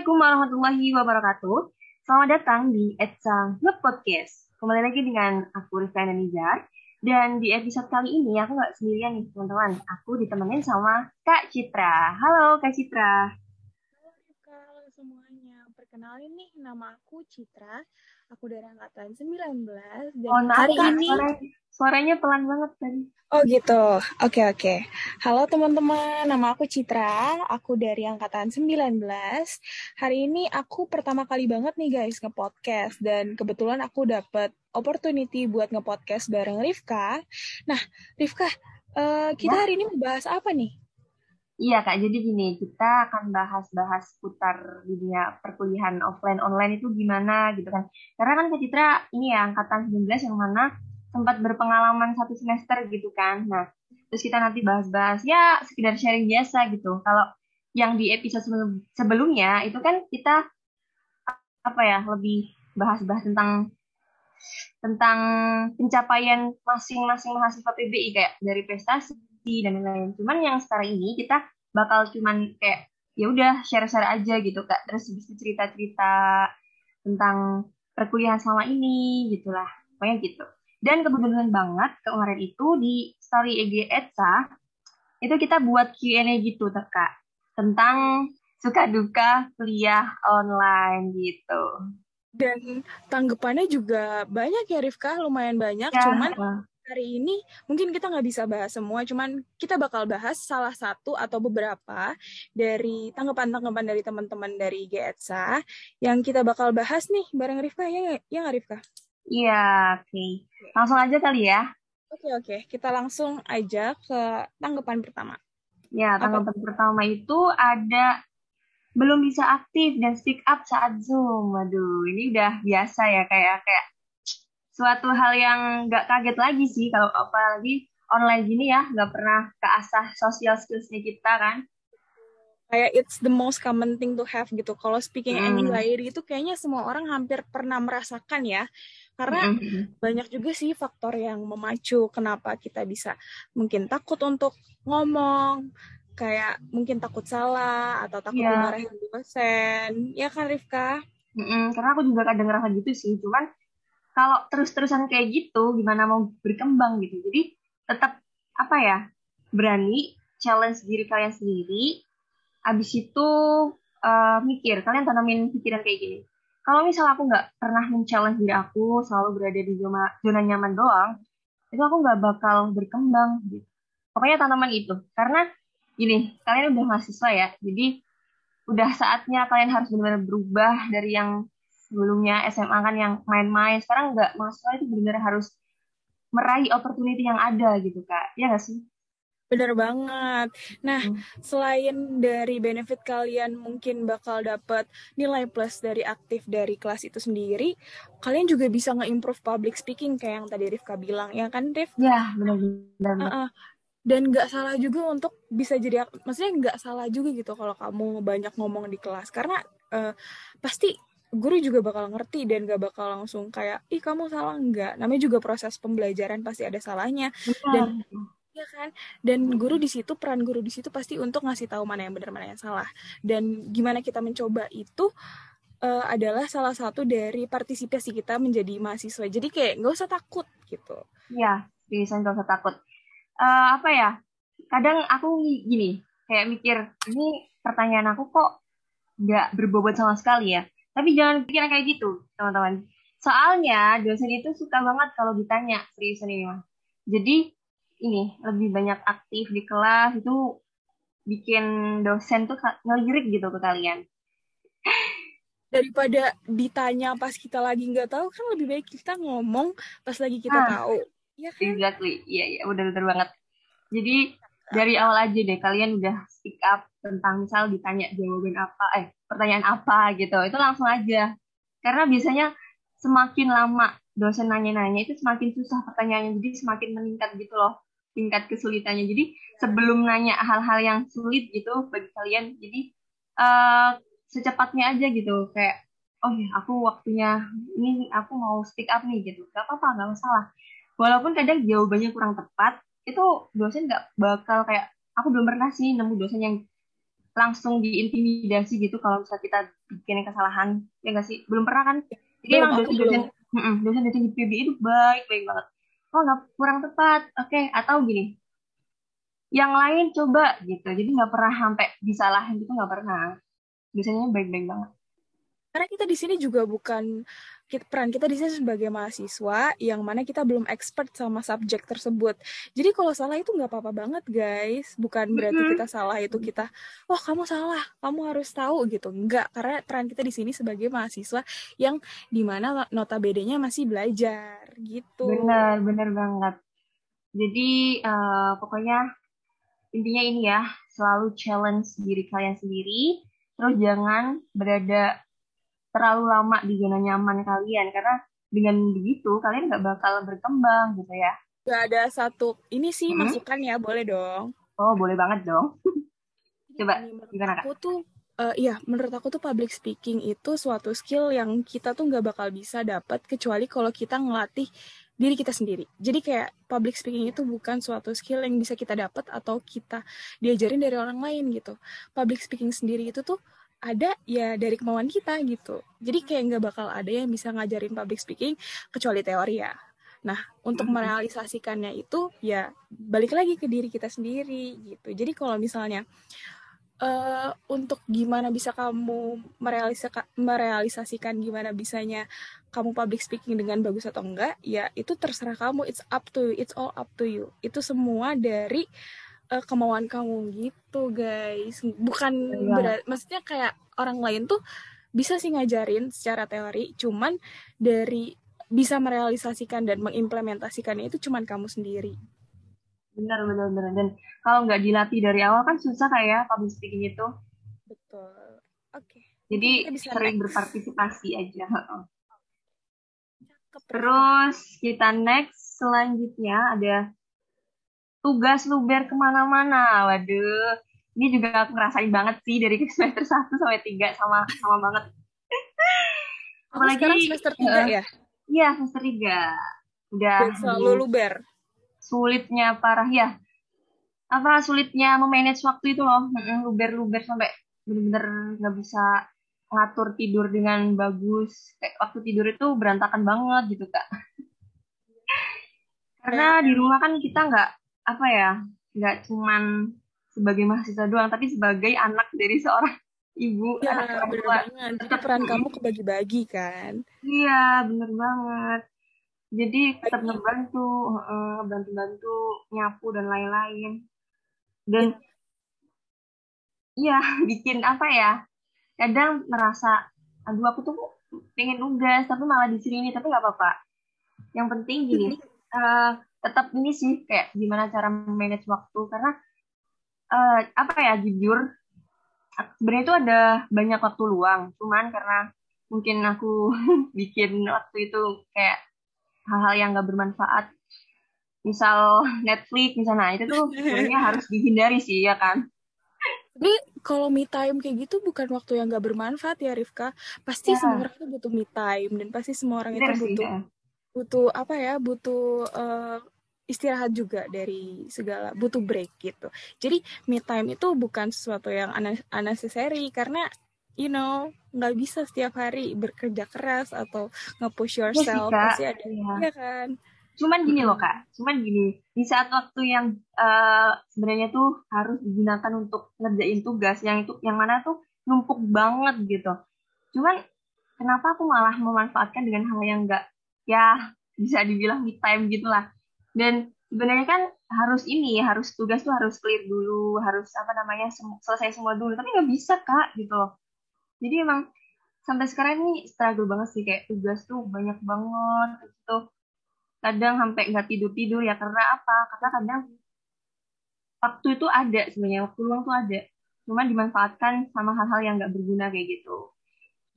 Assalamualaikum warahmatullahi wabarakatuh. Selamat datang di Etsa Nge Podcast. Kembali lagi dengan aku Rifka Nizar. Dan di episode kali ini aku nggak sendirian nih teman-teman. Aku ditemenin sama Kak Citra. Halo Kak Citra. Halo Rifka, halo semuanya. Perkenalin nih, nama aku Citra. Aku dari angkatan 19. Dan Oh, hari Kak, ini... suaranya, suaranya pelan banget tadi. Oh gitu, oke oke. Halo teman-teman, nama aku Citra, aku dari angkatan 19. Hari ini aku pertama kali banget nih guys nge-podcast, dan kebetulan aku dapet opportunity buat nge-podcast bareng Rifka. Nah, Rifka, eh, kita Ya. hari ini mau bahas apa nih? Iya Kak, jadi gini, kita akan bahas-bahas putar dunia perkuliahan offline online itu gimana gitu kan. Karena kan Kak Citra ini ya angkatan 19 yang mana sempat berpengalaman satu semester gitu kan. Nah, terus kita nanti bahas-bahas ya sekedar sharing biasa gitu. Kalau yang di episode sebelum- sebelumnya itu kan kita apa ya lebih bahas-bahas tentang tentang pencapaian masing-masing mahasiswa PBI kayak dari prestasi dan lain-lain. Cuman yang sekarang ini kita bakal cuman kayak ya udah share-share aja gitu kak. Terus bisa cerita-cerita tentang perkuliahan selama ini gitulah. Pokoknya gitu. Dan kebetulan banget kemarin itu di story EG Etsa itu kita buat Q&A gitu kak tentang suka duka kuliah online gitu. Dan tanggapannya juga banyak ya Rifka, lumayan banyak. Ya, Cuman hari ini mungkin kita nggak bisa bahas semua, cuman kita bakal bahas salah satu atau beberapa dari tanggapan-tanggapan dari teman-teman dari GETSA yang kita bakal bahas nih bareng Rifka, ya nggak ya nggak, Rifka? Iya, oke. Langsung aja kali ya. Oke oke, kita langsung aja ke tanggapan pertama. Ya, Apa? tanggapan pertama itu ada belum bisa aktif dan speak up saat Zoom. Waduh, ini udah biasa ya kayak kayak suatu hal yang nggak kaget lagi sih kalau apalagi online gini ya, nggak pernah keasah social skills-nya kita kan. Kayak it's the most common thing to have gitu. Kalau speaking Hmm. anxiety itu kayaknya semua orang hampir pernah merasakan ya. Karena Mm-mm. banyak juga sih faktor yang memacu kenapa kita bisa mungkin takut untuk ngomong, kayak mungkin takut salah atau takut Iya. dimarahin dosen. Ya kan Rifka? Mm-mm, karena aku juga kadang ngerasa gitu sih, cuman kalau terus-terusan kayak gitu, gimana mau berkembang gitu. Jadi tetap apa ya, berani challenge diri kalian sendiri. Abis itu eh, mikir, kalian tanamin pikiran kayak gini. Kalau misal aku nggak pernah men-challenge diri aku, selalu berada di zona, zona nyaman doang, itu aku nggak bakal berkembang gitu. Pokoknya tanaman itu, karena gini, kalian udah mahasiswa ya, jadi udah saatnya kalian harus benar-benar berubah dari yang sebelumnya SMA kan yang main-main sekarang nggak mahasiswa itu benar-benar harus meraih opportunity yang ada gitu kak ya nggak sih Bener banget. Nah, Hmm. selain dari benefit kalian mungkin bakal dapat nilai plus dari aktif dari kelas itu sendiri, kalian juga bisa nge-improve public speaking kayak yang tadi Rifka bilang, ya kan Rif? ya benar-benar Heeh. Dan nggak salah juga untuk bisa jadi, maksudnya nggak salah juga gitu kalau kamu banyak ngomong di kelas. Karena eh, pasti guru juga bakal ngerti dan gak bakal langsung kayak, ih kamu salah nggak. Namanya juga proses pembelajaran pasti ada salahnya. Dan Iya kan? Dan guru di situ peran guru di situ pasti untuk ngasih tahu mana yang benar mana yang salah. Dan gimana kita mencoba itu eh, adalah salah satu dari partisipasi kita menjadi mahasiswa. Jadi kayak nggak usah takut gitu. ya bisa nggak usah takut Eh, apa ya kadang aku gini kayak mikir ini pertanyaan aku kok nggak berbobot sama sekali ya tapi jangan pikiran kayak gitu teman-teman soalnya dosen itu suka banget kalau ditanya seriusan ini mah jadi ini lebih banyak aktif di kelas itu bikin dosen tuh ngelirik gitu ke kalian Daripada ditanya pas kita lagi nggak tahu kan lebih baik kita ngomong pas lagi kita Ah. tahu. Iya kan? exactly iya iya udah bener banget jadi dari awal aja deh kalian udah speak up tentang misal ditanya jawaban apa eh pertanyaan apa gitu. Itu langsung aja. Karena biasanya semakin lama dosen nanya-nanya itu semakin susah pertanyaannya. Jadi semakin meningkat gitu loh tingkat kesulitannya. Jadi sebelum nanya hal-hal yang sulit gitu bagi kalian jadi eh secepatnya aja gitu. Kayak oh ya aku waktunya ini aku mau speak up nih gitu. Gak apa-apa gak masalah. Walaupun kadang jawabannya kurang tepat itu dosen nggak bakal kayak aku belum pernah sih nemu dosen yang langsung diintimidasi gitu kalau misalnya kita bikin kesalahan. Ya nggak sih? Belum pernah kan? Jadi emang dosen-dosen dosen-dosen di PB itu baik baik banget. Oh nggak kurang tepat. Oke okay. atau gini. Yang lain coba gitu. Jadi nggak pernah sampai disalahin gitu nggak pernah. Biasanya baik-baik banget karena kita di sini juga bukan kita, peran kita di sini sebagai mahasiswa yang mana kita belum expert sama subjek tersebut. Jadi kalau salah itu nggak apa-apa banget guys. Bukan berarti kita salah itu kita, wah kamu salah, kamu harus tahu gitu. Enggak, karena peran kita di sini sebagai mahasiswa yang di mana notabene-nya masih belajar gitu. Benar, benar banget. Jadi uh, pokoknya intinya ini ya, selalu challenge diri kalian sendiri. Terus jangan berada terlalu lama di zona nyaman kalian karena dengan begitu kalian nggak bakal berkembang gitu ya. Gak ada satu ini sih hmm? masukan ya boleh dong. Oh boleh banget dong. Coba gimana kak? Aku tuh uh, iya menurut aku tuh public speaking itu suatu skill yang kita tuh nggak bakal bisa dapat kecuali kalau kita ngelatih diri kita sendiri. Jadi kayak public speaking itu bukan suatu skill yang bisa kita dapat atau kita diajarin dari orang lain gitu. Public speaking sendiri itu tuh ada ya dari kemauan kita gitu. Jadi kayak nggak bakal ada yang bisa ngajarin public speaking kecuali teori ya. Nah, untuk merealisasikannya itu ya balik lagi ke diri kita sendiri gitu. Jadi kalau misalnya uh, untuk gimana bisa kamu merealisasikan, merealisasikan gimana bisanya kamu public speaking dengan bagus atau enggak, ya itu terserah kamu. It's up to you. It's all up to you. Itu semua dari uh, kemauan kamu gitu guys. Bukan ya. berat maksudnya kayak orang lain tuh bisa sih ngajarin secara teori cuman dari bisa merealisasikan dan mengimplementasikannya itu cuman kamu sendiri. Benar benar benar. Dan kalau nggak dilatih dari awal kan susah kayak public speaking itu. Betul. Oke. Okay. jadi bisa sering next. berpartisipasi aja terus kita next selanjutnya ada tugas luber ke mana-mana. Waduh, ini juga aku ngerasain banget sih dari semester 1 sampai 3 sama sama banget. Apalagi sekarang semester 3 uh, ya? Iya, semester 3. Udah selalu luber. Sulitnya parah ya. Apa sulitnya memanage waktu itu loh. Luber-luber sampai bener-bener nggak bisa ngatur tidur dengan bagus. Kayak waktu tidur itu berantakan banget gitu, Kak. Karena di rumah kan kita nggak apa ya nggak cuman sebagai mahasiswa doang tapi sebagai anak dari seorang ibu ya, anak tua jadi peran kamu kebagi-bagi kan? Iya bener banget. Jadi tetap ngebantu bantu-bantu nyapu dan lain-lain. Dan iya. Bikin apa ya kadang merasa aduh aku tuh pengen nugas tapi malah di sini tapi nggak apa-apa. Yang penting gini uh, tetap ini sih kayak gimana cara manage waktu karena uh, apa ya jujur sebenarnya itu ada banyak waktu luang cuman karena mungkin aku bikin waktu itu kayak hal-hal yang gak bermanfaat misal Netflix misalnya itu tuh sebenarnya harus dihindari sih ya kan? Tapi kalau me time kayak gitu bukan waktu yang gak bermanfaat ya Rifka. Pasti ya. semua orang itu butuh me time dan pasti semua orang Bener itu butuh ya butuh apa ya butuh uh, istirahat juga dari segala butuh break gitu. Jadi me time itu bukan sesuatu yang unnecessary karena you know nggak bisa setiap hari bekerja keras atau nge-push iya yourself. Ya, pasti ada ya. ya kan? Cuman gini loh kak. Cuman gini di saat waktu yang uh, sebenarnya tuh harus digunakan untuk ngerjain tugas yang itu yang mana tuh numpuk banget gitu. Cuman kenapa aku malah memanfaatkan dengan hal yang enggak ya bisa dibilang me time gitulah. Dan sebenarnya kan harus ini harus tugas tuh harus clear dulu harus apa namanya selesai semua dulu. Tapi nggak bisa kak gitu loh. Jadi emang sampai sekarang ini struggle banget sih kayak tugas tuh banyak banget gitu kadang sampai nggak tidur tidur ya karena apa? Karena kadang waktu itu ada sebenarnya waktu luang tuh ada. Cuma dimanfaatkan sama hal-hal yang nggak berguna kayak gitu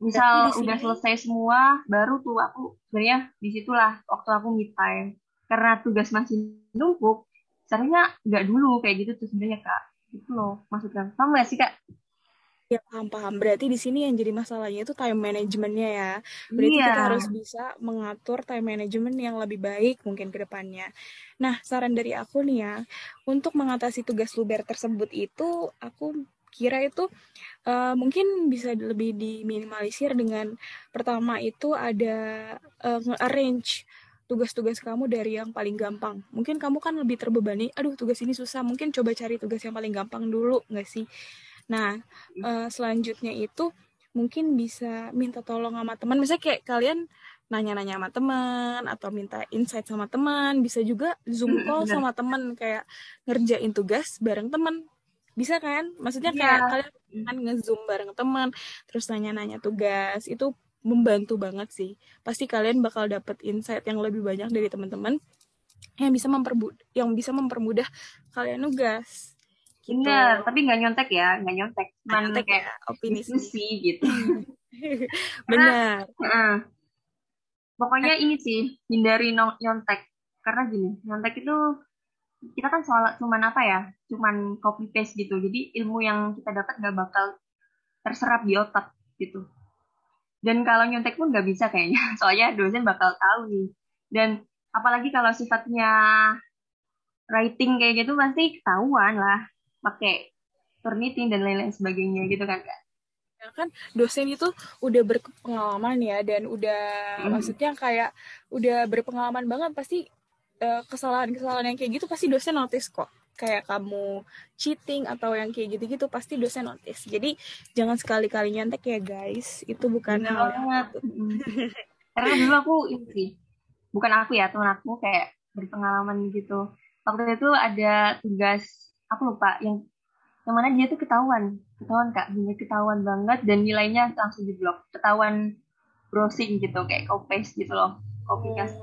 misal udah selesai semua baru tuh aku sebenarnya di situlah waktu aku me time karena tugas masih numpuk caranya nggak dulu kayak gitu tuh sebenarnya kak itu loh maksudnya paham nggak sih kak Ya paham paham. Berarti di sini yang jadi masalahnya itu time managementnya ya. Berarti iya. kita harus bisa mengatur time management yang lebih baik mungkin ke depannya. Nah saran dari aku nih ya, untuk mengatasi tugas luber tersebut itu aku kira itu uh, mungkin bisa lebih diminimalisir dengan pertama itu ada uh, nge-arrange tugas-tugas kamu dari yang paling gampang. Mungkin kamu kan lebih terbebani, aduh tugas ini susah, mungkin coba cari tugas yang paling gampang dulu, nggak sih? Nah, uh, selanjutnya itu mungkin bisa minta tolong sama teman. Misalnya kayak kalian nanya-nanya sama teman atau minta insight sama teman, bisa juga zoom call sama teman kayak ngerjain tugas bareng teman. Bisa kan? Maksudnya kayak yeah. kalian kan nge-zoom bareng teman, terus nanya-nanya tugas. Itu membantu banget sih. Pasti kalian bakal dapet insight yang lebih banyak dari teman-teman yang bisa mempermudah yang bisa mempermudah kalian nugas. Gitu. Bener, tapi nggak nyontek ya, nggak nyontek. Cuman nyontek kayak ya, opini sih gitu. Benar. Uh, pokoknya ini sih hindari nyontek karena gini, nyontek itu kita kan soal cuman apa ya, cuman copy paste gitu. Jadi ilmu yang kita dapat nggak bakal terserap di otak gitu dan kalau nyontek pun nggak bisa kayaknya, soalnya dosen bakal tahu nih. Dan apalagi kalau sifatnya writing kayak gitu pasti ketahuan lah, pakai turnitin dan lain-lain sebagainya gitu kan kak. Ya kan dosen itu udah berpengalaman ya dan udah mm. maksudnya kayak udah berpengalaman banget pasti kesalahan-kesalahan yang kayak gitu pasti dosen notice kok kayak kamu cheating atau yang kayak gitu-gitu pasti dosen notice. Jadi jangan sekali-kali nyantek ya guys. Itu bukan hal banget. Karena dulu aku ini bukan aku ya teman aku kayak berpengalaman gitu. Waktu itu ada tugas aku lupa yang yang mana dia tuh ketahuan, ketahuan kak, dia ketahuan banget dan nilainya langsung di blok, ketahuan browsing gitu kayak copy paste gitu loh, copy paste.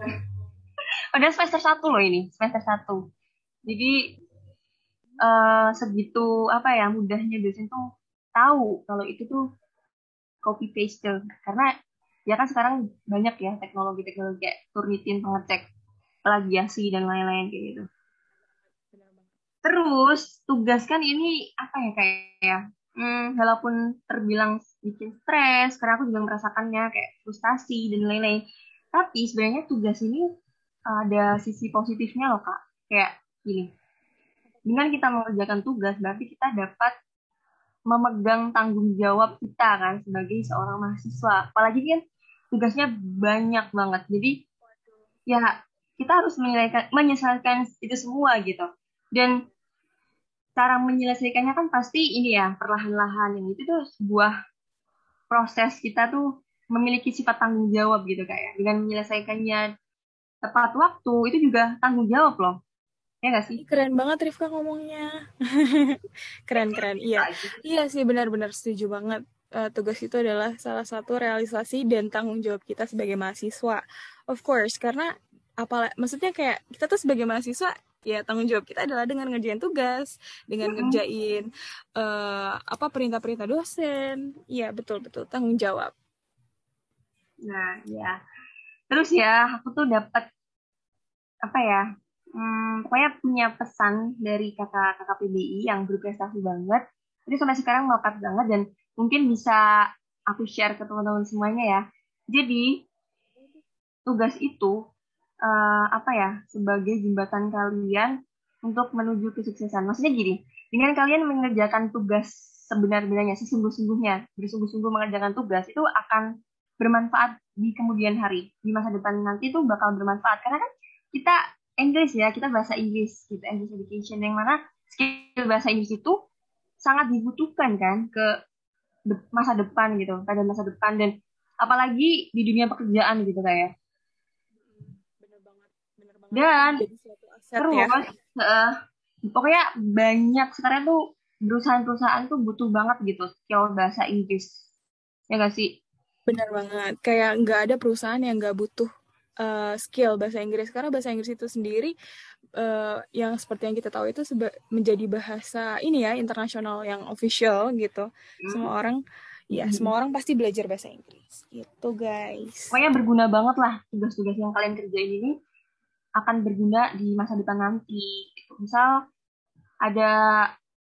Padahal semester satu loh ini, semester satu. Jadi uh, segitu apa ya mudahnya dosen tuh tahu kalau itu tuh copy paste karena ya kan sekarang banyak ya teknologi-teknologi kayak turnitin pengecek plagiasi dan lain-lain kayak gitu. Terus tugas kan ini apa ya kayak ya, hmm, walaupun terbilang bikin stres, karena aku juga merasakannya kayak frustasi dan lain-lain. Tapi sebenarnya tugas ini ada sisi positifnya loh kak. Kayak gini, dengan kita mengerjakan tugas berarti kita dapat memegang tanggung jawab kita kan sebagai seorang mahasiswa. Apalagi kan tugasnya banyak banget. Jadi ya kita harus menyelesaikan, itu semua gitu. Dan cara menyelesaikannya kan pasti ini ya perlahan-lahan. Yang itu tuh sebuah proses kita tuh memiliki sifat tanggung jawab gitu kayak dengan menyelesaikannya tepat waktu itu juga tanggung jawab loh. Ya gak sih? Keren banget Rifka ngomongnya. Keren keren iya. Iya sih benar-benar setuju banget. Uh, tugas itu adalah salah satu realisasi dan tanggung jawab kita sebagai mahasiswa. Of course karena apa maksudnya kayak kita tuh sebagai mahasiswa ya tanggung jawab kita adalah dengan ngerjain tugas dengan ngerjain uh, apa perintah-perintah dosen. Iya betul betul tanggung jawab. Nah ya terus ya aku tuh dapat apa ya hmm, pokoknya punya pesan dari kakak-kakak PBI yang berprestasi banget. Jadi sampai sekarang melekat banget dan mungkin bisa aku share ke teman-teman semuanya ya. Jadi tugas itu uh, apa ya sebagai jembatan kalian untuk menuju kesuksesan. Maksudnya gini, dengan kalian mengerjakan tugas sebenar-benarnya, sesungguh-sungguhnya, bersungguh-sungguh mengerjakan tugas itu akan bermanfaat di kemudian hari, di masa depan nanti itu bakal bermanfaat karena kan kita English ya, kita bahasa Inggris gitu, English education yang mana skill bahasa Inggris itu sangat dibutuhkan kan ke masa depan gitu, pada masa depan dan apalagi di dunia pekerjaan gitu kayak. Bener banget, bener banget. Dan terus ya. uh, pokoknya banyak sekarang tuh perusahaan-perusahaan tuh butuh banget gitu skill bahasa Inggris. Ya gak sih? Bener banget. Kayak nggak ada perusahaan yang nggak butuh uh, skill bahasa Inggris karena bahasa Inggris itu sendiri uh, yang seperti yang kita tahu itu menjadi bahasa ini ya internasional yang official gitu hmm. semua orang ya hmm. semua orang pasti belajar bahasa Inggris gitu guys pokoknya berguna banget lah tugas-tugas yang kalian kerjain ini akan berguna di masa depan nanti gitu. misal ada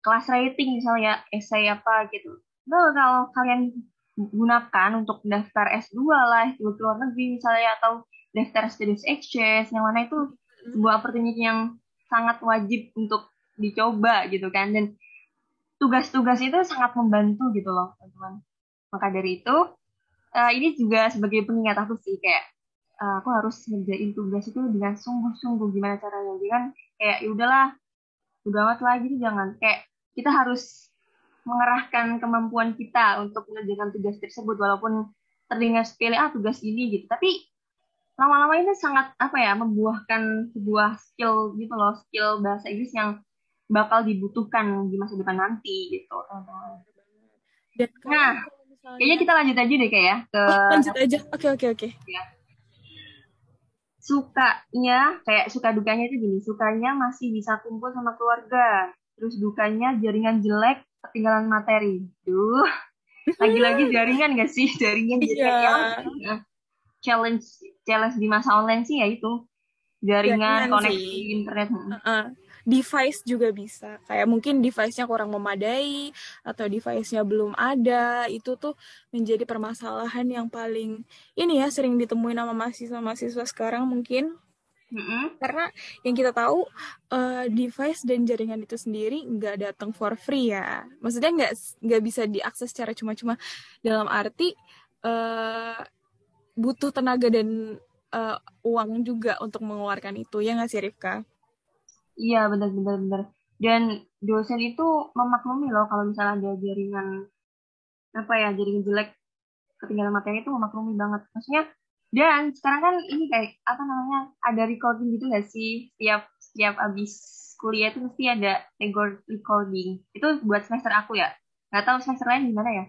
kelas writing misalnya essay apa gitu nah, kalau kalian gunakan untuk daftar S2 lah di luar negeri misalnya atau daftar studies exchange yang mana itu sebuah opportunity yang sangat wajib untuk dicoba gitu kan. Dan tugas-tugas itu sangat membantu gitu loh teman-teman. Maka dari itu uh, ini juga sebagai pengingat aku sih kayak uh, aku harus ngerjain tugas itu dengan sungguh-sungguh gimana caranya. Jangan kayak ya udahlah udah amat lagi gitu jangan. Kayak kita harus mengerahkan kemampuan kita untuk mengerjakan tugas tersebut walaupun terdengar sepele ah tugas ini gitu tapi lama-lama ini sangat apa ya membuahkan sebuah skill gitu loh skill bahasa Inggris yang bakal dibutuhkan di masa depan nanti gitu teman-teman. nah, misalnya... kayaknya kita lanjut aja deh kayak ya ke oh, lanjut aja. Oke oke oke. Ya. Sukanya kayak suka dukanya itu gini, sukanya masih bisa kumpul sama keluarga. Terus dukanya jaringan jelek, ketinggalan materi. Duh. Lagi-lagi jaringan gak sih? Jaringan jaringan yeah. challenge challenge di masa online sih ya itu jaringan, jaringan koneksi internet. Uh -uh device juga bisa kayak mungkin device-nya kurang memadai atau device-nya belum ada itu tuh menjadi permasalahan yang paling ini ya sering ditemuin sama mahasiswa-mahasiswa sekarang mungkin Mm-hmm. Karena yang kita tahu uh, device dan jaringan itu sendiri nggak datang for free ya. Maksudnya nggak nggak bisa diakses secara cuma-cuma dalam arti uh, butuh tenaga dan uh, uang juga untuk mengeluarkan itu ya nggak sih Rifka? Iya benar benar benar. Dan dosen itu memaklumi loh kalau misalnya ada jaringan apa ya jaringan jelek ketinggalan materi itu memaklumi banget. Maksudnya dan sekarang kan ini kayak apa namanya ada recording gitu gak sih setiap setiap abis kuliah itu mesti ada record recording. Itu buat semester aku ya. Gak tahu semester lain gimana ya?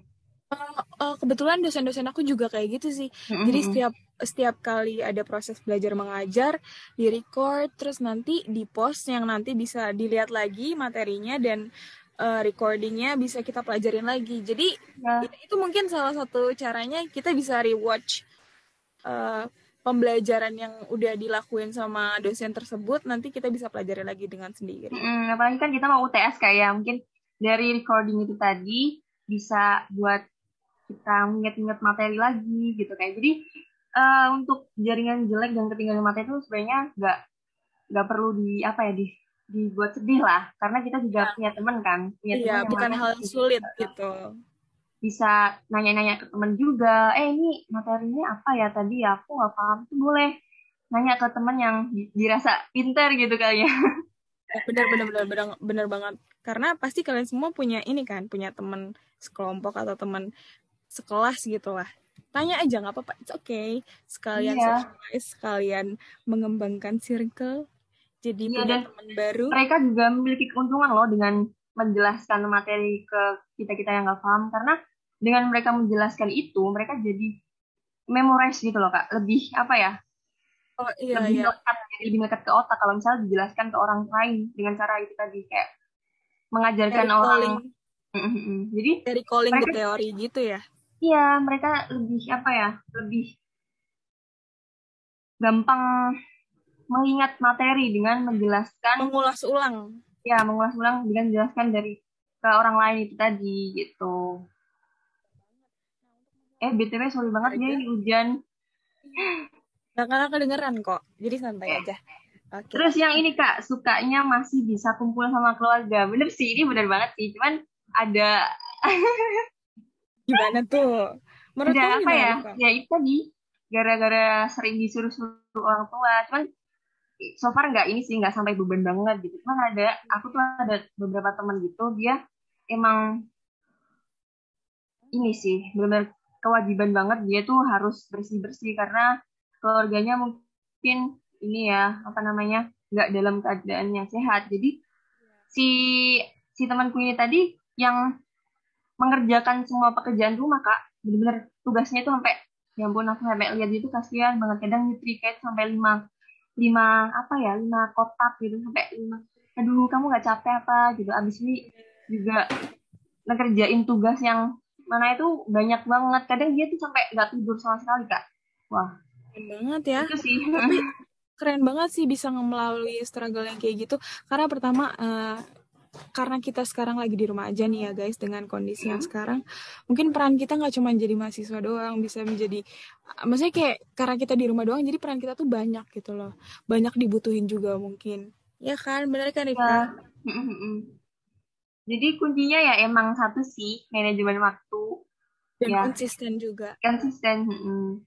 Uh, uh, kebetulan dosen-dosen aku juga kayak gitu sih. Mm-hmm. Jadi setiap setiap kali ada proses belajar mengajar, di record, terus nanti di post yang nanti bisa dilihat lagi materinya dan uh, recordingnya bisa kita pelajarin lagi. Jadi yeah. itu mungkin salah satu caranya kita bisa rewatch uh, pembelajaran yang udah dilakuin sama dosen tersebut, nanti kita bisa pelajari lagi dengan sendiri. Mm, apalagi kan kita mau UTS kayak ya, mungkin dari recording itu tadi bisa buat kita inget-inget materi lagi gitu kayak jadi uh, untuk jaringan jelek dan ketinggalan materi itu sebenarnya nggak nggak perlu di apa ya di dibuat sedih lah karena kita juga ya. punya teman kan punya iya, teman bukan hal sulit gitu bisa nanya-nanya ke teman juga eh ini materinya apa ya tadi? Ya aku nggak paham. Tuh boleh nanya ke teman yang dirasa pinter gitu kayaknya bener bener bener bener bener banget. Karena pasti kalian semua punya ini kan punya teman sekelompok atau teman sekelas gitu lah tanya aja nggak apa-apa it's okay. Sekalian yeah. socialize sekalian mengembangkan circle jadi yeah, punya teman baru. mereka juga memiliki keuntungan loh dengan menjelaskan materi ke kita kita yang nggak paham. Karena dengan mereka menjelaskan itu mereka jadi memorize gitu loh kak lebih apa ya oh, iya, lebih iya. melekat lebih melekat ke otak kalau misalnya dijelaskan ke orang lain dengan cara itu tadi kayak mengajarkan dari orang calling. jadi dari calling mereka, teori gitu ya Iya, mereka lebih apa ya? Lebih gampang mengingat materi dengan menjelaskan mengulas ulang. Ya, mengulas ulang dengan menjelaskan dari ke orang lain itu tadi gitu. Eh, BTW sorry banget ya ini hujan. Gak karena kedengeran kok, jadi santai aja. Okay. Terus yang ini kak, sukanya masih bisa kumpul sama keluarga. Bener sih, ini bener banget sih. Cuman ada Gimana tuh? Menurut Udah, apa ya? Apa? Ya itu tadi gara-gara sering disuruh-suruh orang tua. Cuman so far nggak ini sih nggak sampai beban banget gitu. Cuman ada aku tuh ada beberapa teman gitu dia emang ini sih benar-benar kewajiban banget dia tuh harus bersih-bersih karena keluarganya mungkin ini ya apa namanya nggak dalam keadaan yang sehat. Jadi si si temanku ini tadi yang mengerjakan semua pekerjaan rumah kak. Bener-bener tugasnya itu sampai ya ampun aku sampai lihat itu kasihan banget. Kadang nyetrika sampai lima lima apa ya lima kotak gitu sampai lima. Aduh kamu nggak capek apa? Gitu. Abis ini juga ngerjain tugas yang mana itu banyak banget. Kadang dia tuh sampai nggak tidur sama sekali kak. Wah. Keren banget ya. Itu sih. Tapi keren banget sih bisa melalui struggle yang kayak gitu. Karena pertama uh, karena kita sekarang lagi di rumah aja nih ya guys dengan kondisi yang sekarang mungkin peran kita nggak cuma jadi mahasiswa doang bisa menjadi maksudnya kayak karena kita di rumah doang jadi peran kita tuh banyak gitu loh. Banyak dibutuhin juga mungkin. Ya kan? Benar kan Rika? Ya. Jadi kuncinya ya emang satu sih manajemen waktu. Dan ya. konsisten juga. Konsisten hmm.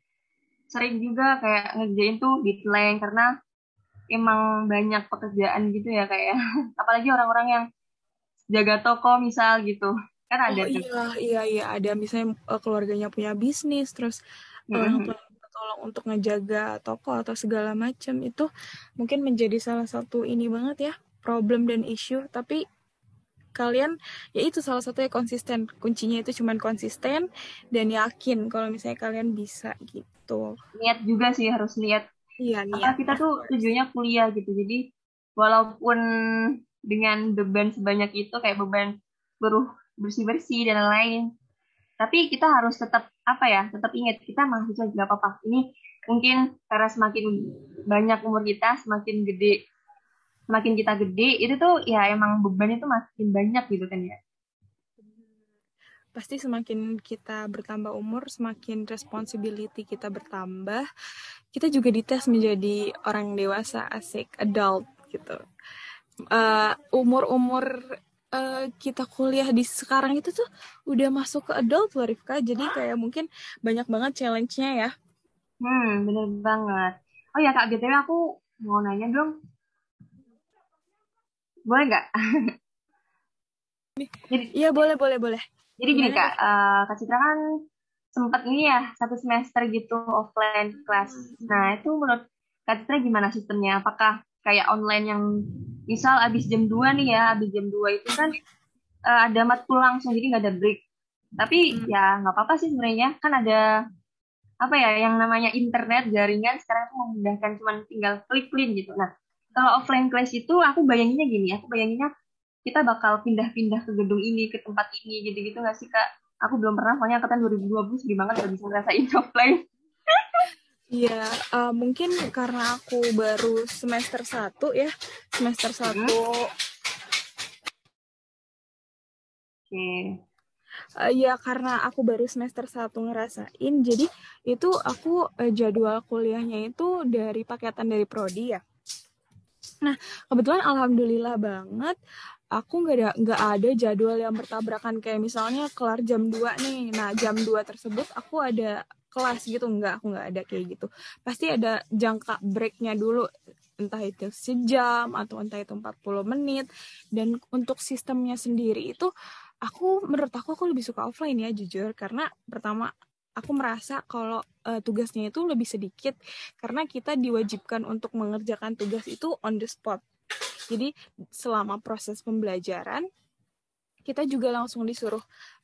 sering juga kayak ngerjain tuh deadline karena emang banyak pekerjaan gitu ya kayak apalagi orang-orang yang jaga toko misal gitu. Kan ada oh tuh. iya iya iya ada. Misalnya uh, keluarganya punya bisnis terus orang tua tolong untuk ngejaga toko atau segala macam itu mungkin menjadi salah satu ini banget ya problem dan isu tapi kalian ya itu salah satunya konsisten. Kuncinya itu cuman konsisten dan yakin kalau misalnya kalian bisa gitu. Niat juga sih harus niat. Iya niat. kita tuh tujuannya kuliah gitu jadi walaupun dengan beban sebanyak itu kayak beban beruh bersih bersih dan lain-lain tapi kita harus tetap apa ya tetap ingat kita mahasiswa juga apa-apa. Ini mungkin karena semakin banyak umur kita semakin gede semakin kita gede itu tuh ya emang beban itu makin banyak gitu kan ya. Pasti semakin kita bertambah umur semakin responsibility kita bertambah kita juga dites menjadi orang dewasa asik adult gitu. Uh, umur-umur uh, kita kuliah di sekarang itu tuh udah masuk ke adult loh Rifka. Jadi kayak mungkin banyak banget challenge-nya ya. Hmm bener banget. Oh ya kak btw aku mau nanya dong boleh nggak? Iya boleh boleh boleh. Jadi gini kak, uh, kak Citra kan sempat ini ya satu semester gitu offline kelas. Nah itu menurut kak Citra gimana sistemnya? Apakah kayak online yang misal abis jam 2 nih ya, abis jam 2 itu kan uh, ada matkul langsung jadi nggak ada break. Tapi hmm. ya nggak apa-apa sih sebenarnya kan ada apa ya yang namanya internet jaringan sekarang itu memudahkan cuma tinggal klik klik gitu. Nah kalau offline class itu aku bayanginnya gini, aku bayanginnya kita bakal pindah-pindah ke gedung ini, ke tempat ini, gitu-gitu nggak sih kak? Aku belum pernah, soalnya angkatan 2020 sedih banget gak bisa ngerasain offline. Iya, uh, mungkin karena aku baru semester satu ya, semester hmm. satu. Hmm. Oke. Okay. Uh, ya karena aku baru semester satu ngerasain, jadi itu aku uh, jadwal kuliahnya itu dari paketan dari prodi ya. Nah, kebetulan alhamdulillah banget aku nggak ada nggak ada jadwal yang bertabrakan. Kayak misalnya kelar jam 2 nih. Nah, jam 2 tersebut aku ada kelas gitu. Nggak aku nggak ada kayak gitu. Pasti ada jangka breaknya dulu. Entah itu sejam atau entah itu 40 menit. Dan untuk sistemnya sendiri itu aku menurut aku aku lebih suka offline ya jujur. Karena pertama aku merasa kalau uh, tugasnya itu lebih sedikit karena kita diwajibkan untuk mengerjakan tugas itu on the spot. Jadi selama proses pembelajaran kita juga langsung disuruh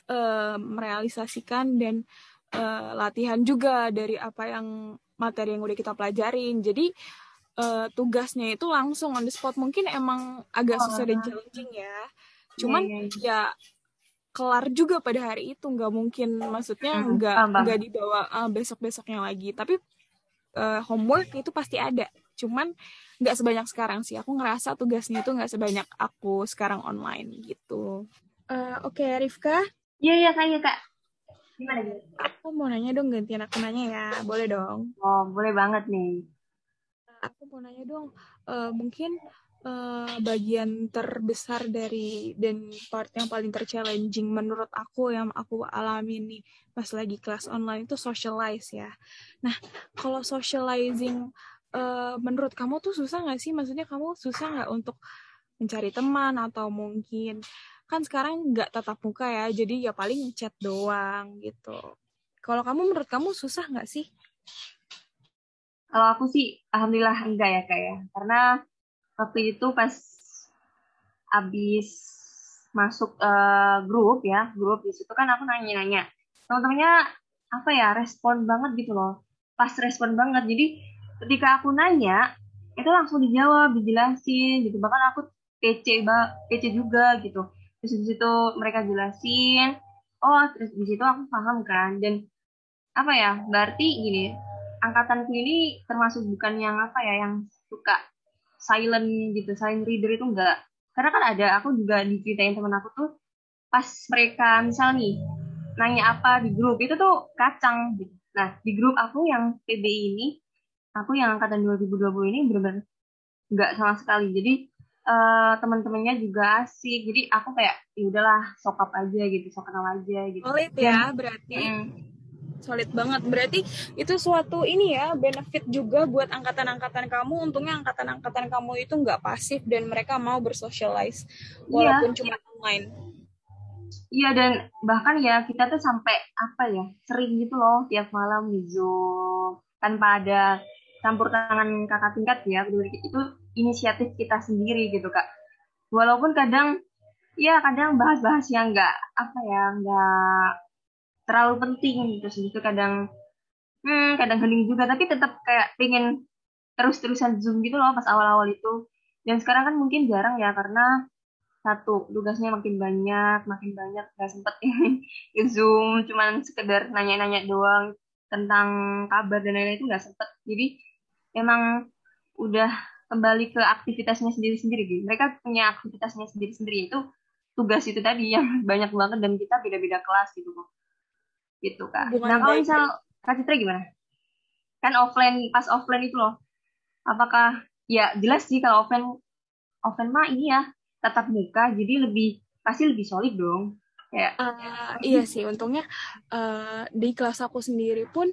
uh, merealisasikan dan uh, latihan juga dari apa yang materi yang udah kita pelajarin. Jadi uh, tugasnya itu langsung on the spot. Mungkin emang agak susah dan challenging ya. Cuman yeah, yeah. ya kelar juga pada hari itu. Nggak mungkin maksudnya nggak hmm, nggak dibawa uh, ah, besok besoknya lagi. Tapi uh, homework itu pasti ada. Cuman nggak sebanyak sekarang sih. Aku ngerasa tugasnya itu nggak sebanyak aku sekarang online gitu. Uh, oke okay, Rifka? Iya iya kak iya kak. Gimana gitu aku mau nanya dong gantian aku nanya ya. Boleh dong. Oh boleh banget nih. Aku mau nanya dong uh, mungkin uh, bagian terbesar dari dan part yang paling terchallenging menurut aku yang aku alami nih pas lagi kelas online itu socialize ya. Nah, kalau socializing uh, menurut kamu tuh susah nggak sih? Maksudnya kamu susah nggak untuk mencari teman atau mungkin kan sekarang nggak tatap muka ya, jadi ya paling chat doang gitu. Kalau kamu menurut kamu susah nggak sih? Kalau aku sih, alhamdulillah enggak ya kak ya, karena waktu itu pas abis masuk uh, grup ya grup di situ kan aku nanya-nanya teman-temannya apa ya respon banget gitu loh. Pas respon banget jadi ketika aku nanya itu langsung dijawab dijelasin gitu. Bahkan aku ba kece juga gitu. Terus di situ mereka jelasin oh terus di situ aku paham kan. Dan apa ya berarti gini angkatanku ini termasuk bukan yang apa ya yang suka silent gitu silent reader itu enggak karena kan ada aku juga diceritain temen aku tuh pas mereka misal nih nanya apa di grup itu tuh kacang gitu. Nah di grup aku yang PB ini aku yang angkatan 2020 ini benar-benar nggak sama sekali. Jadi uh, teman-temannya juga asik. Jadi aku kayak ya udahlah sokap aja gitu sok kenal aja gitu. Solid ya berarti. Mm. Solid banget. Berarti itu suatu ini ya benefit juga buat angkatan-angkatan kamu. Untungnya angkatan-angkatan kamu itu nggak pasif dan mereka mau bersosialize walaupun iya, cuma iya. online. Iya dan bahkan ya kita tuh sampai apa ya sering gitu loh tiap malam di Zoom tanpa ada campur tangan kakak tingkat ya. Itu inisiatif kita sendiri gitu kak. Walaupun kadang ya kadang bahas-bahas yang nggak apa ya nggak terlalu penting gitu sih. Itu kadang hmm, kadang hening juga. Tapi tetap kayak pengen terus-terusan zoom gitu loh pas awal-awal itu. Dan sekarang kan mungkin jarang ya karena satu tugasnya makin banyak makin banyak. Nggak sempet ya zoom cuman sekedar nanya-nanya doang tentang kabar dan lain-lain itu nggak sempet. Jadi emang udah kembali ke aktivitasnya sendiri-sendiri gitu. Mereka punya aktivitasnya sendiri-sendiri itu tugas itu tadi yang banyak banget dan kita beda-beda kelas gitu kok. Gitu kak. Bukan nah kalau misal Kak Citra gimana? Kan offline pas offline itu loh. Apakah ya jelas sih kalau offline offline mah ini ya tatap muka jadi lebih pasti lebih solid dong. Kayak uh, iya sih untungnya uh, di kelas aku sendiri pun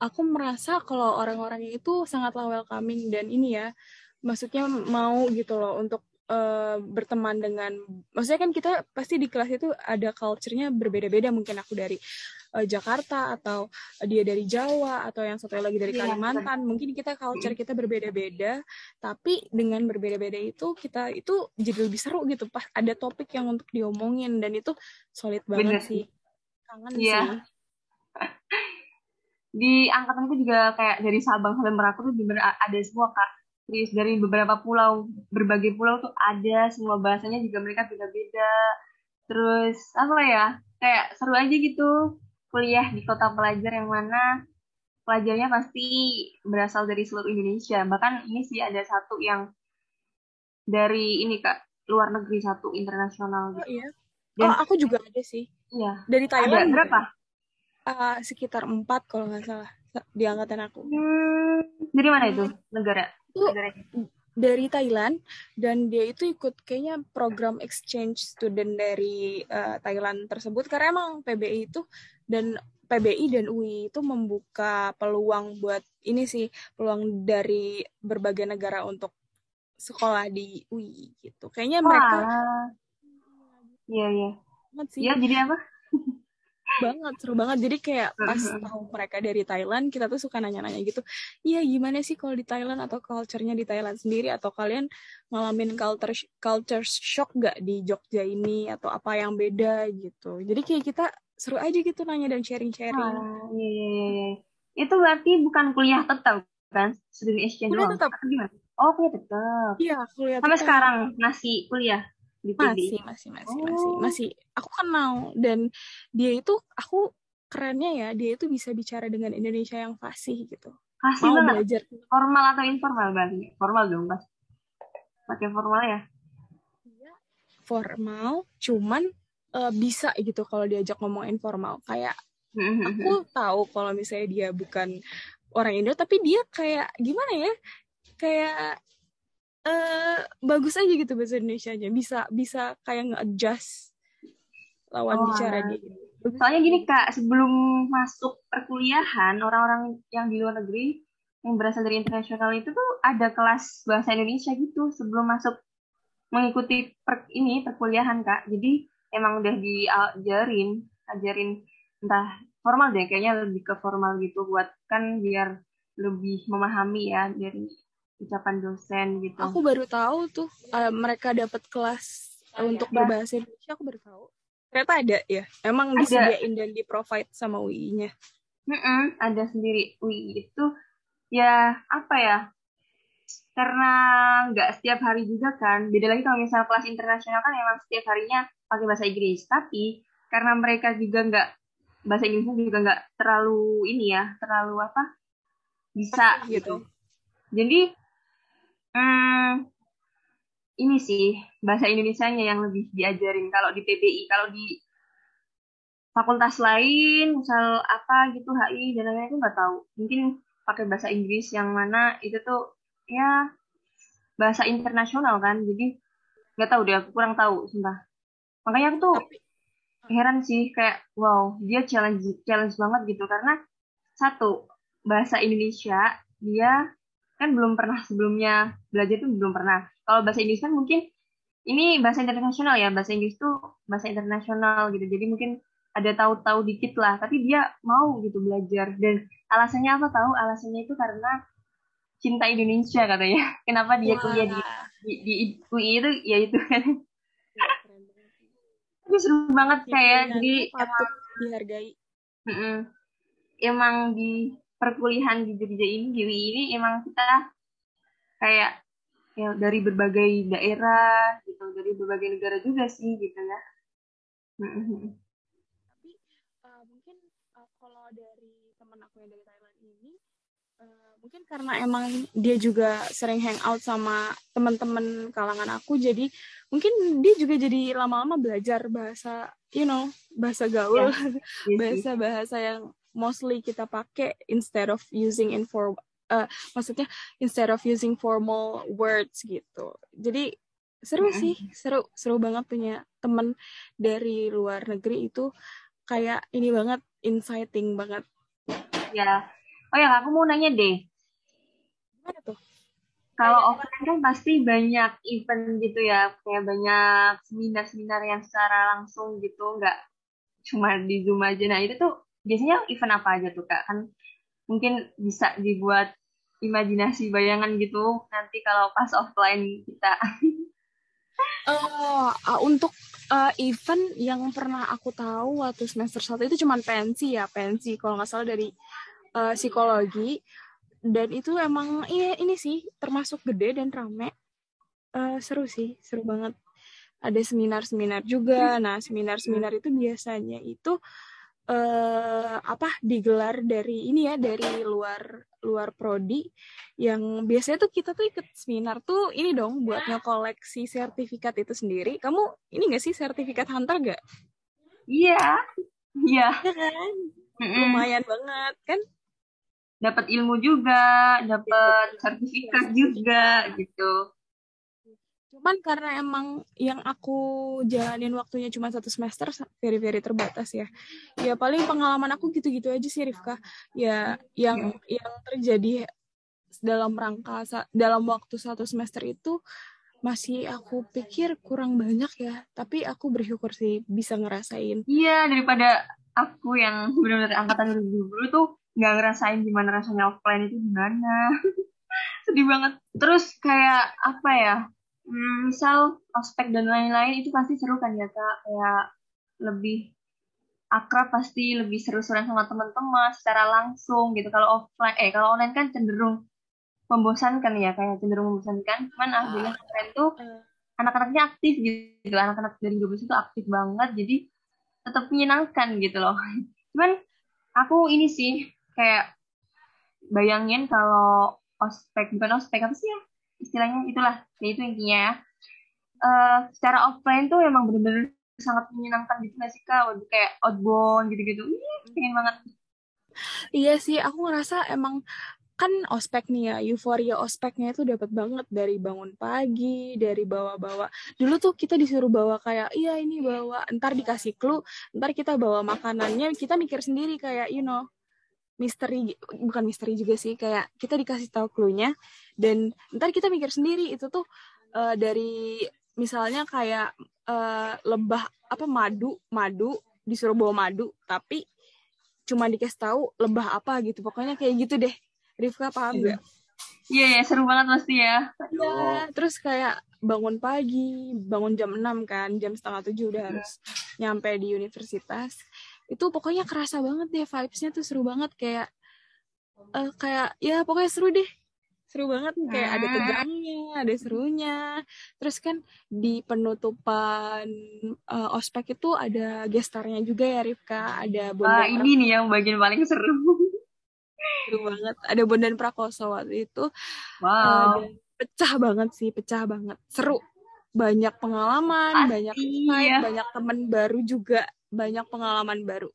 aku merasa kalau orang-orang itu sangatlah welcoming dan ini ya maksudnya mau gitu loh untuk uh, berteman dengan maksudnya kan kita pasti di kelas itu ada culture-nya berbeda-beda. Mungkin aku dari uh, Jakarta atau dia dari Jawa atau yang satu lagi dari iya, Kalimantan. mungkin kita culture kita berbeda-beda. Tapi dengan berbeda-beda itu kita itu jadi lebih seru gitu pas ada topik yang untuk diomongin dan itu solid banget Bener. sih. Kangen yeah. sih. Di angkatan itu juga kayak dari Sabang sampai Merauke tuh bener ada semua kak Terus dari beberapa pulau berbagai pulau tuh ada semua bahasanya juga mereka beda-beda terus apa ya kayak seru aja gitu kuliah di kota pelajar yang mana pelajarnya pasti berasal dari seluruh Indonesia bahkan ini sih ada satu yang dari ini kak luar negeri satu internasional gitu. Oh, iya. Dan, oh aku juga ada sih. Iya. Dari Thailand. Ada berapa? uh, sekitar empat kalau nggak salah di angkatan aku. Hmm, dari mana itu negara? Itu dari Thailand dan dia itu ikut kayaknya program exchange student dari uh, Thailand tersebut karena emang PBI itu dan PBI dan UI itu membuka peluang buat ini sih peluang dari berbagai negara untuk sekolah di UI gitu. Kayaknya mereka Iya, iya. Iya, jadi apa? Banget seru banget. Jadi kayak pas tahu mereka dari Thailand kita tuh suka nanya-nanya gitu iya gimana sih kalau di Thailand atau culture-nya di Thailand sendiri? Atau kalian ngalamin culture culture shock gak di Jogja ini? Atau apa yang beda? Gitu. Jadi kayak kita seru aja gitu nanya dan sharing-sharing. Ah, iya, iya, iya. iya. itu berarti bukan kuliah tetap kan? Studi exchange kuliah tetap. Gimana? Oh kuliah tetap. Iya kuliah sampai sekarang masih kuliah di Masih, masih, masih, oh. masih, masih. Aku kenal dan dia itu aku kerennya ya, dia itu bisa bicara dengan Indonesia yang fasih gitu. Fasih Mau banget. belajar. Formal atau informal berarti? Formal dong, Mas. Pakai formal ya? Iya, formal, cuman uh, bisa gitu kalau diajak ngomong informal. Kayak aku tahu kalau misalnya dia bukan orang Indo, tapi dia kayak gimana ya? Kayak uh, bagus aja gitu bahasa Indonesia-nya bisa bisa kayak nge-adjust lawan oh, bicara dia gitu. Soalnya gini kak, sebelum masuk perkuliahan orang-orang yang di luar negeri yang berasal dari internasional itu tuh ada kelas bahasa Indonesia gitu sebelum masuk mengikuti per, ini perkuliahan kak. Jadi emang udah diajarin, ajarin entah formal deh kayaknya lebih ke formal gitu buat kan biar lebih memahami ya dari ucapan dosen gitu. Aku baru tahu tuh uh, mereka dapat kelas oh, untuk ya. berbahasa Indonesia. Aku baru tahu. Ternyata ada ya. Emang ada. disediain dan di provide sama UI-nya. Mm -mm, ada sendiri UI itu ya apa ya? Karena nggak setiap hari juga kan. Beda lagi kalau misal kelas internasional kan emang setiap harinya pakai bahasa Inggris. Tapi karena mereka juga nggak bahasa Inggrisnya juga nggak terlalu ini ya, terlalu apa? Bisa gitu. Jadi hmm, ini sih bahasa Indonesia-nya yang lebih diajarin. Kalau di PBI kalau di fakultas lain misal apa gitu HI dan lain-lain itu nggak tahu. Mungkin pakai bahasa Inggris yang mana itu tuh ya bahasa internasional kan jadi nggak tahu deh aku kurang tahu sumpah. Makanya aku tuh heran sih kayak wow dia challenge challenge banget gitu. Karena satu bahasa Indonesia dia kan belum pernah sebelumnya belajar tuh belum pernah. Kalau bahasa Inggris kan mungkin ini bahasa internasional ya bahasa Inggris tuh bahasa internasional gitu. Jadi mungkin ada tahu-tahu dikit lah tapi dia mau gitu belajar. Dan alasannya apa tahu? Alasannya itu karena cinta Indonesia katanya. Kenapa dia kuliah di wah, di, di UI itu? Ya itu kan. Iya, itu seru banget Ya, kayak jadi patut dihargai. mm-mm, emang di perkuliahan di Jogja ini di UI ini emang kita kayak ya dari berbagai daerah gitu dari berbagai negara juga sih gitu ya. Tapi uh, mungkin uh, kalau dari teman aku yang dari Thailand ini, uh, mungkin karena emang dia juga sering hangout sama teman-teman kalangan aku, jadi mungkin dia juga jadi lama-lama belajar bahasa, you know, bahasa gaul, iya sih bahasa-bahasa yang mostly kita pakai instead of using inform, uh, maksudnya instead of using formal words gitu. Jadi seru sih, seru, seru banget punya temen dari luar negeri itu kayak ini banget, inciting banget. ya oh ya aku mau nanya deh Gimana tuh? kalau offline kan pasti banyak event gitu ya kayak banyak seminar-seminar yang secara langsung gitu nggak cuma di Zoom aja nah itu tuh biasanya event apa aja tuh kak? Kan mungkin bisa dibuat imajinasi bayangan gitu nanti kalau pas offline kita. Uh, untuk uh, event yang pernah aku tahu waktu semester satu itu cuman pensi ya, pensi. Kalau nggak salah dari uh, psikologi. Dan itu emang iya ini sih termasuk gede dan rame. Uh, seru sih seru banget. Ada seminar-seminar juga. Nah seminar-seminar itu biasanya itu apa digelar dari ini ya dari luar luar prodi yang biasanya tuh kita tuh ikut seminar tuh ini dong buat ngekoleksi sertifikat itu sendiri. Kamu ini gak sih sertifikat hunter gak? iya. Iya. Ya kan? Mm-mm. lumayan banget kan? Dapat ilmu juga dapat sertifikat juga gitu Cuman karena emang yang aku jalanin waktunya cuma satu semester, very very terbatas ya. Ya paling pengalaman aku gitu-gitu aja sih Rifka. Ya yang yang terjadi dalam rangka dalam waktu satu semester itu masih aku pikir kurang banyak ya. Tapi aku bersyukur sih bisa ngerasain. iya daripada aku yang benar-benar angkatan 2020 tuh nggak ngerasain gimana rasanya offline itu gimana sedih banget terus kayak apa ya Hmm, misal ospek dan lain-lain itu pasti seru kan ya kak? Kayak lebih akrab pasti lebih seru-seruan sama teman-teman secara langsung gitu. Kalau offline eh kalau online kan cenderung membosankan ya kayak cenderung membosankan. Cuman alhamdulillah kemarin tuh anak-anaknya aktif gitu. Anak-anak dari 12 itu aktif banget jadi tetap menyenangkan gitu loh. Cuman aku ini sih kayak bayangin kalau ospek bukan ospek apa sih ya istilahnya itulah itu intinya ya. Eh, secara offline tuh emang bener-bener sangat menyenangkan gitu nggak sih kak? Kayak outbound gitu-gitu. Pengen banget. Iya sih, aku ngerasa emang kan ospek nih ya, euforia ospeknya itu dapat banget dari bangun pagi, dari bawa-bawa. Dulu tuh kita disuruh bawa kayak, iya ini bawa, ntar dikasih clue, ntar kita bawa makanannya, kita mikir sendiri kayak, you know, misteri, bukan misteri juga sih, kayak kita dikasih tahu clue-nya, dan ntar kita mikir sendiri, itu tuh eh, dari misalnya kayak eh, lebah, apa, madu, madu, disuruh bawa madu, tapi cuma dikasih tahu lebah apa gitu pokoknya kayak gitu deh Rifka paham gak? iya ya seru banget pasti ya Ya, terus kayak bangun pagi, bangun jam 6 kan, jam setengah tujuh udah harus nyampe di universitas. Itu pokoknya kerasa banget deh vibes-nya tuh seru banget kayak eh, kayak ya pokoknya seru deh. Seru banget kayak ada tegangnya, ada serunya. Terus kan di penutupan eh, ospek itu ada gestarnya juga ya Rifka, ada Wah, Bondan ini nih yang bagian paling seru seru banget. Ada Bondan Prakoso waktu itu Eh, wow dan pecah banget sih, pecah banget. Seru. Banyak pengalaman, banyak pasti insight, ya banyak temen baru juga, banyak pengalaman baru.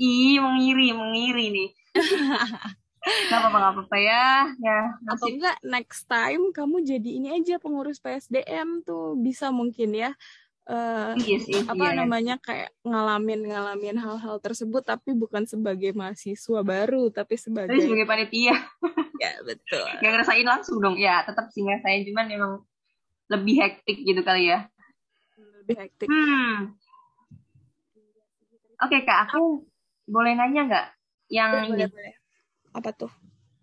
ih mengiri mengiri nih Gak apa-apa, gak apa-apa ya. Ya, Atau enggak next time kamu jadi ini aja pengurus PSDM tuh bisa mungkin ya. Uh, iya sih, apa iya. namanya kayak ngalamin ngalamin hal-hal tersebut tapi bukan sebagai mahasiswa baru tapi sebagai tapi sebagai panitia ya betul Gak ngerasain langsung dong ya tetap sih ngerasain cuman memang lebih hektik gitu kali ya lebih hektik hmm oke okay, kak aku boleh nanya nggak yang boleh, ini? boleh. apa tuh?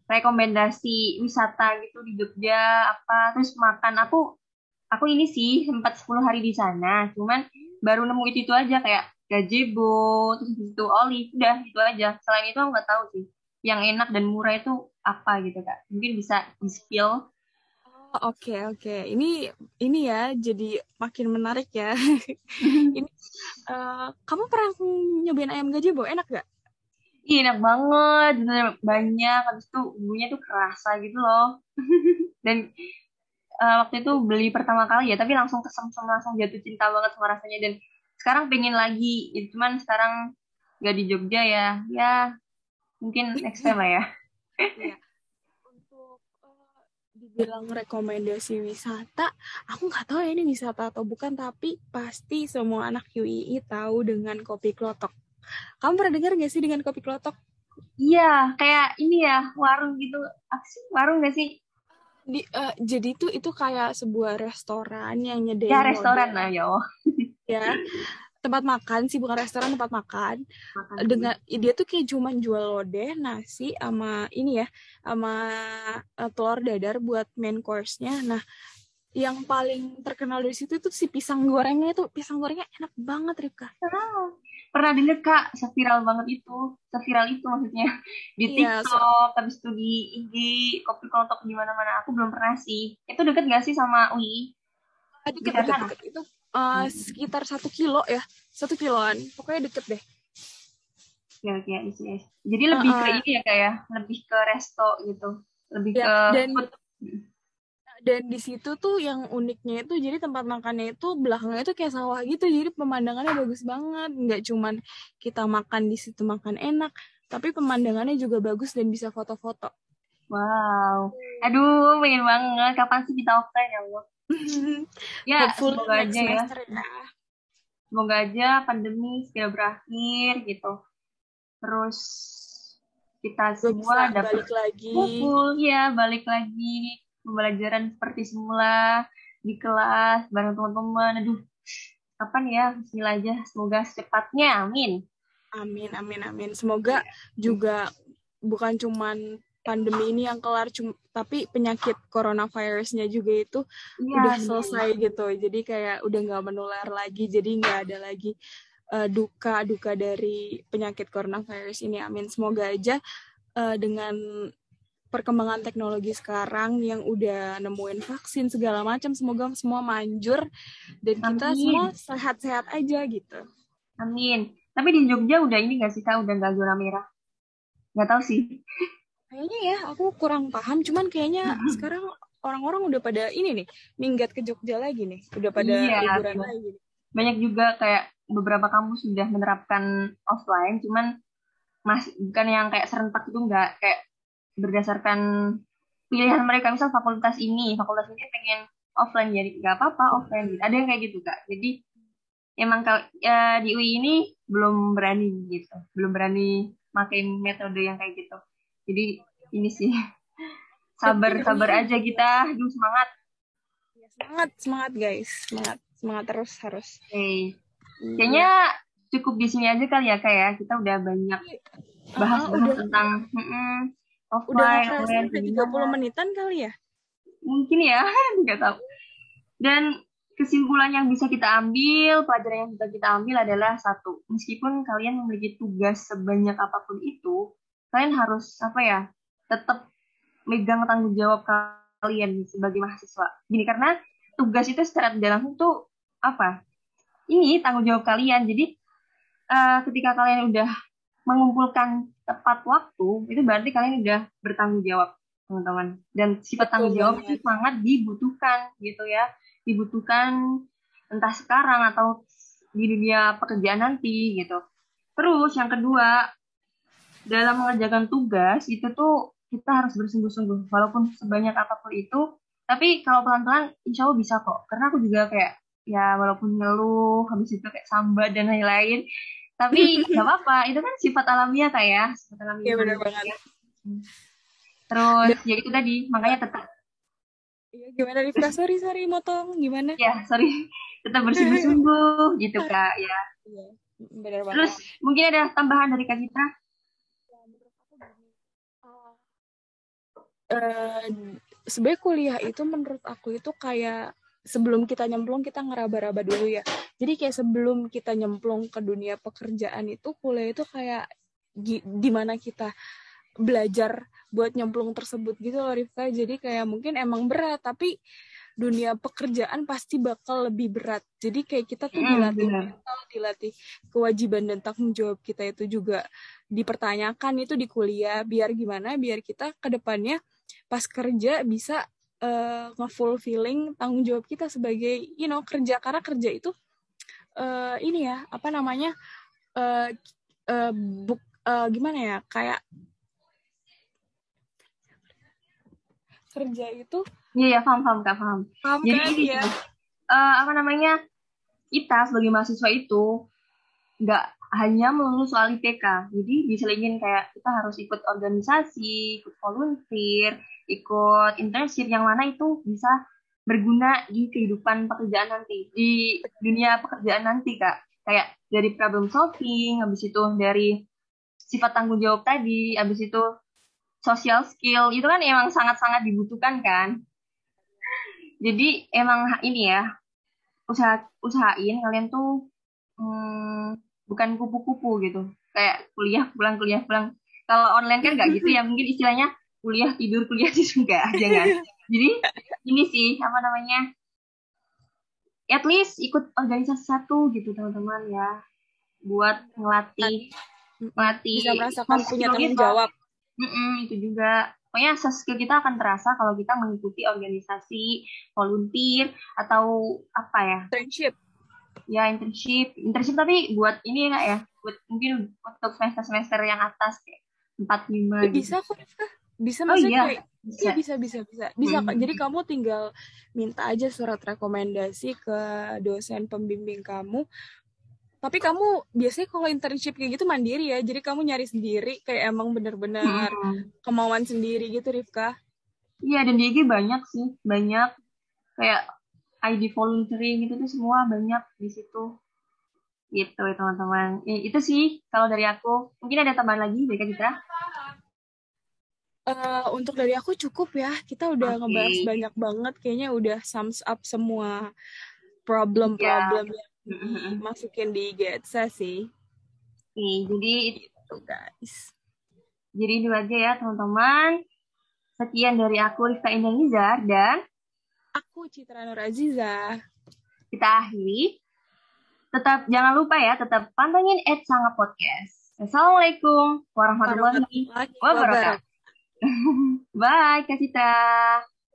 Rekomendasi wisata gitu di Jogja apa? Terus makan. Aku aku ini sih sempat 10 hari di sana cuman baru nemu itu itu aja kayak gazebo terus itu oli udah itu aja. Selain itu aku nggak tahu sih yang enak dan murah itu apa gitu kak. Mungkin bisa di spill. Oh, oke okay, oke. Okay. Ini ini ya jadi makin menarik ya. ini uh, kamu pernah nyobain ayam gazebo enak gak? Iya enak banget, banyak. Habis itu bumbunya tuh kerasa gitu loh. dan uh, waktu itu beli pertama kali ya, tapi langsung kesem-sem langsung jatuh cinta banget sama rasanya dan sekarang pengen lagi. Ya, cuman sekarang gak di Jogja ya. Ya mungkin next time lah ya. Dibilang rekomendasi wisata, aku nggak tahu ya ini wisata atau bukan, tapi pasti semua anak UII tahu dengan kopi klotok. Kamu pernah dengar gak sih dengan kopi klotok? Iya, kayak ini ya warung gitu. Warung gak sih? Di, uh, jadi itu itu kayak sebuah restoran yang nyediain. Ya restoran lah ya. ya tempat makan sih bukan restoran tempat makan, makan. Dengan dia tuh kayak cuma jual lodeh nasi sama ini ya sama uh, telur dadar buat main course-nya. Nah yang paling terkenal dari situ tuh si pisang gorengnya itu. Pisang gorengnya enak banget Rika oh, pernah denger kak seviral banget itu. Seviral itu maksudnya. Di iya, TikTok so... habis itu di IG kopi klotok di mana-mana. Aku belum pernah sih. Itu deket gak sih sama UI? Deket, deket, deket. itu uh, sekitar satu kilo ya satu kiloan pokoknya deket deh. Ya oke ya, ya. jadi lebih uh, ke ini ya kayak lebih ke resto gitu? Lebih ya, ke dan dan di situ tuh yang uniknya itu jadi tempat makannya itu belakangnya itu kayak sawah gitu jadi pemandangannya bagus banget. Nggak cuman kita makan di situ makan enak tapi pemandangannya juga bagus dan bisa foto-foto. Wow. Aduh pengen banget. Kapan sih kita offline ya Allah ya semoga aja ya. Semoga aja pandemi segera berakhir gitu. Terus kita semua dapat balik lagi. Kumpul ya, balik lagi pembelajaran seperti semula di kelas bareng teman-teman. Aduh, kapan ya? Bismillah aja. Semoga secepatnya. Amin. Amin, amin, amin. Semoga juga bukan cuman pandemi ini yang kelar cuma tapi penyakit coronavirusnya juga itu ya, udah selesai ya. gitu. Jadi kayak udah nggak menular lagi jadi nggak ada lagi uh, duka duka dari penyakit coronavirus ini. Amin. Semoga aja uh, dengan perkembangan teknologi sekarang yang udah nemuin vaksin segala macam semoga semua manjur dan amin. kita semua sehat-sehat aja gitu. Amin. Tapi di Jogja udah ini gak sih kak? Udah nggak zona merah. Nggak tahu sih Kayaknya ya, aku kurang paham. Cuman kayaknya hmm. sekarang orang-orang udah pada ini nih, minggat ke Jogja lagi nih. Udah pada iya, liburan lagi. Banyak juga kayak beberapa kampus sudah menerapkan offline, cuman masih bukan yang kayak serentak itu enggak kayak berdasarkan pilihan mereka misal fakultas ini fakultas ini pengen offline jadi nggak apa-apa offline gitu. ada yang kayak gitu kak jadi emang kalau ya, di UI ini belum berani gitu belum berani makin metode yang kayak gitu jadi ini sih. Sabar sabar aja kita. Aduh semangat. Ya, semangat semangat guys. Semangat semangat terus harus. Oke. Okay. kayaknya cukup di sini aja kali ya kayak ya. kita udah banyak bahas uh, udah, tentang mm -mm, offline udah tiga puluh menitan kali ya? Mungkin ya nggak tahu. Dan kesimpulan yang bisa kita ambil, pelajaran yang bisa kita ambil adalah satu, meskipun kalian memiliki tugas sebanyak apa pun itu, kalian harus apa ya tetap megang tanggung jawab kalian sebagai mahasiswa. Gini karena tugas itu secara tidak langsung tuh apa ini tanggung jawab kalian. Jadi uh, ketika kalian udah mengumpulkan tepat waktu itu berarti kalian udah bertanggung jawab teman-teman. Dan sifat tanggung jawab itu sangat dibutuhkan gitu ya. Dibutuhkan entah sekarang atau di dunia pekerjaan nanti gitu. Terus yang kedua dalam mengerjakan tugas itu tuh kita harus bersungguh-sungguh walaupun sebanyak apa pun itu. Tapi kalau pelan-pelan insya Allah bisa kok. Karena aku juga kayak ya walaupun ngeluh habis itu kayak sambat dan lain-lain. Tapi nggak apa-apa itu kan sifat alamiah kak ya. Sifat alamiah Iya benar banget. terus ya itu tadi makanya tetap Iya gimana Rifka? Sorry sorry motong. Gimana? ya sorry. Tetap bersungguh-sungguh gitu kak ya. Iya benar banget. terus mungkin ada tambahan dari kak Citra Eh, sebenarnya kuliah itu menurut aku itu kayak sebelum kita nyemplung kita ngeraba-raba dulu ya. Jadi kayak sebelum kita nyemplung ke dunia pekerjaan itu kuliah itu kayak gi- di mana kita belajar buat nyemplung tersebut gitu loh Rifka. Jadi kayak mungkin emang berat tapi dunia pekerjaan pasti bakal lebih berat. Jadi kayak kita tuh Hmm, dilatih mental, dilatih kewajiban dan tanggung jawab kita itu juga dipertanyakan itu di kuliah biar gimana biar kita ke depannya pas kerja bisa eh, nge-fulfilling tanggung jawab kita sebagai you know kerja. Karena kerja itu eh, ini ya apa namanya eh eh, buk eh, gimana ya kayak kerja itu iya ya paham paham kak paham. Paham jadi kan? ini ya eh, apa namanya kita sebagai mahasiswa itu nggak hanya melulu soal IPK jadi diselingin kayak kita harus ikut organisasi ikut volunteer ikut internship yang mana itu bisa berguna di kehidupan pekerjaan nanti di dunia pekerjaan nanti kak. Kayak dari problem solving habis itu dari sifat tanggung jawab tadi habis itu social skill itu kan emang sangat-sangat dibutuhkan kan? Jadi emang ini ya usaha usahain kalian tuh hmm, bukan kupu-kupu gitu. Kayak kuliah pulang kuliah pulang. Kalau online kan nggak gitu ya. Mungkin istilahnya kuliah tidur kuliah tidur enggak jangan jadi ini sih apa namanya at least ikut organisasi satu gitu teman-teman ya. Buat ngelatih ngelatih bisa merasakan punya tanggung jawab Mm-mm, itu juga. Pokoknya soft skill kita akan terasa kalau kita mengikuti organisasi volunteer atau apa ya? Internship ya internship internship tapi buat ini ya kak ya buat mungkin untuk semester semester yang atas kayak empat lima Eh, bisa kok bisa oh maksudnya iya kayak bisa Iya bisa bisa bisa bisa Kak. Hmm. Jadi kamu tinggal minta aja surat rekomendasi ke dosen pembimbing kamu. Tapi kamu biasanya kalau internship kayak gitu mandiri ya. Jadi kamu nyari sendiri kayak emang bener-bener Mm-mm. kemauan sendiri gitu Rifka. iya dan di IG banyak sih banyak kayak ID volunteering itu tuh semua banyak di situ gitu ya, teman-teman Ya, itu sih kalau dari aku mungkin ada tambahan lagi baik Citra Eh, untuk dari aku cukup ya. Kita udah Oke. ngebahas banyak banget. Kayaknya udah sums up semua problem-problem yang Mm-mm. dimasukin di GETSA sih. Oke, jadi Gitu guys. Jadi itu aja ya teman-teman. Sekian dari aku Rifka Indah Nizar dan Aku Citra Nur Aziza. kita akhiri. Tetap jangan lupa ya, tetap pantengin at Sanga Podcast. Assalamualaikum warahmatullahi wabarakatuh. Bye Kak Cita.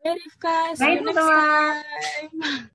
Bye Rifka, Bye, teman-teman.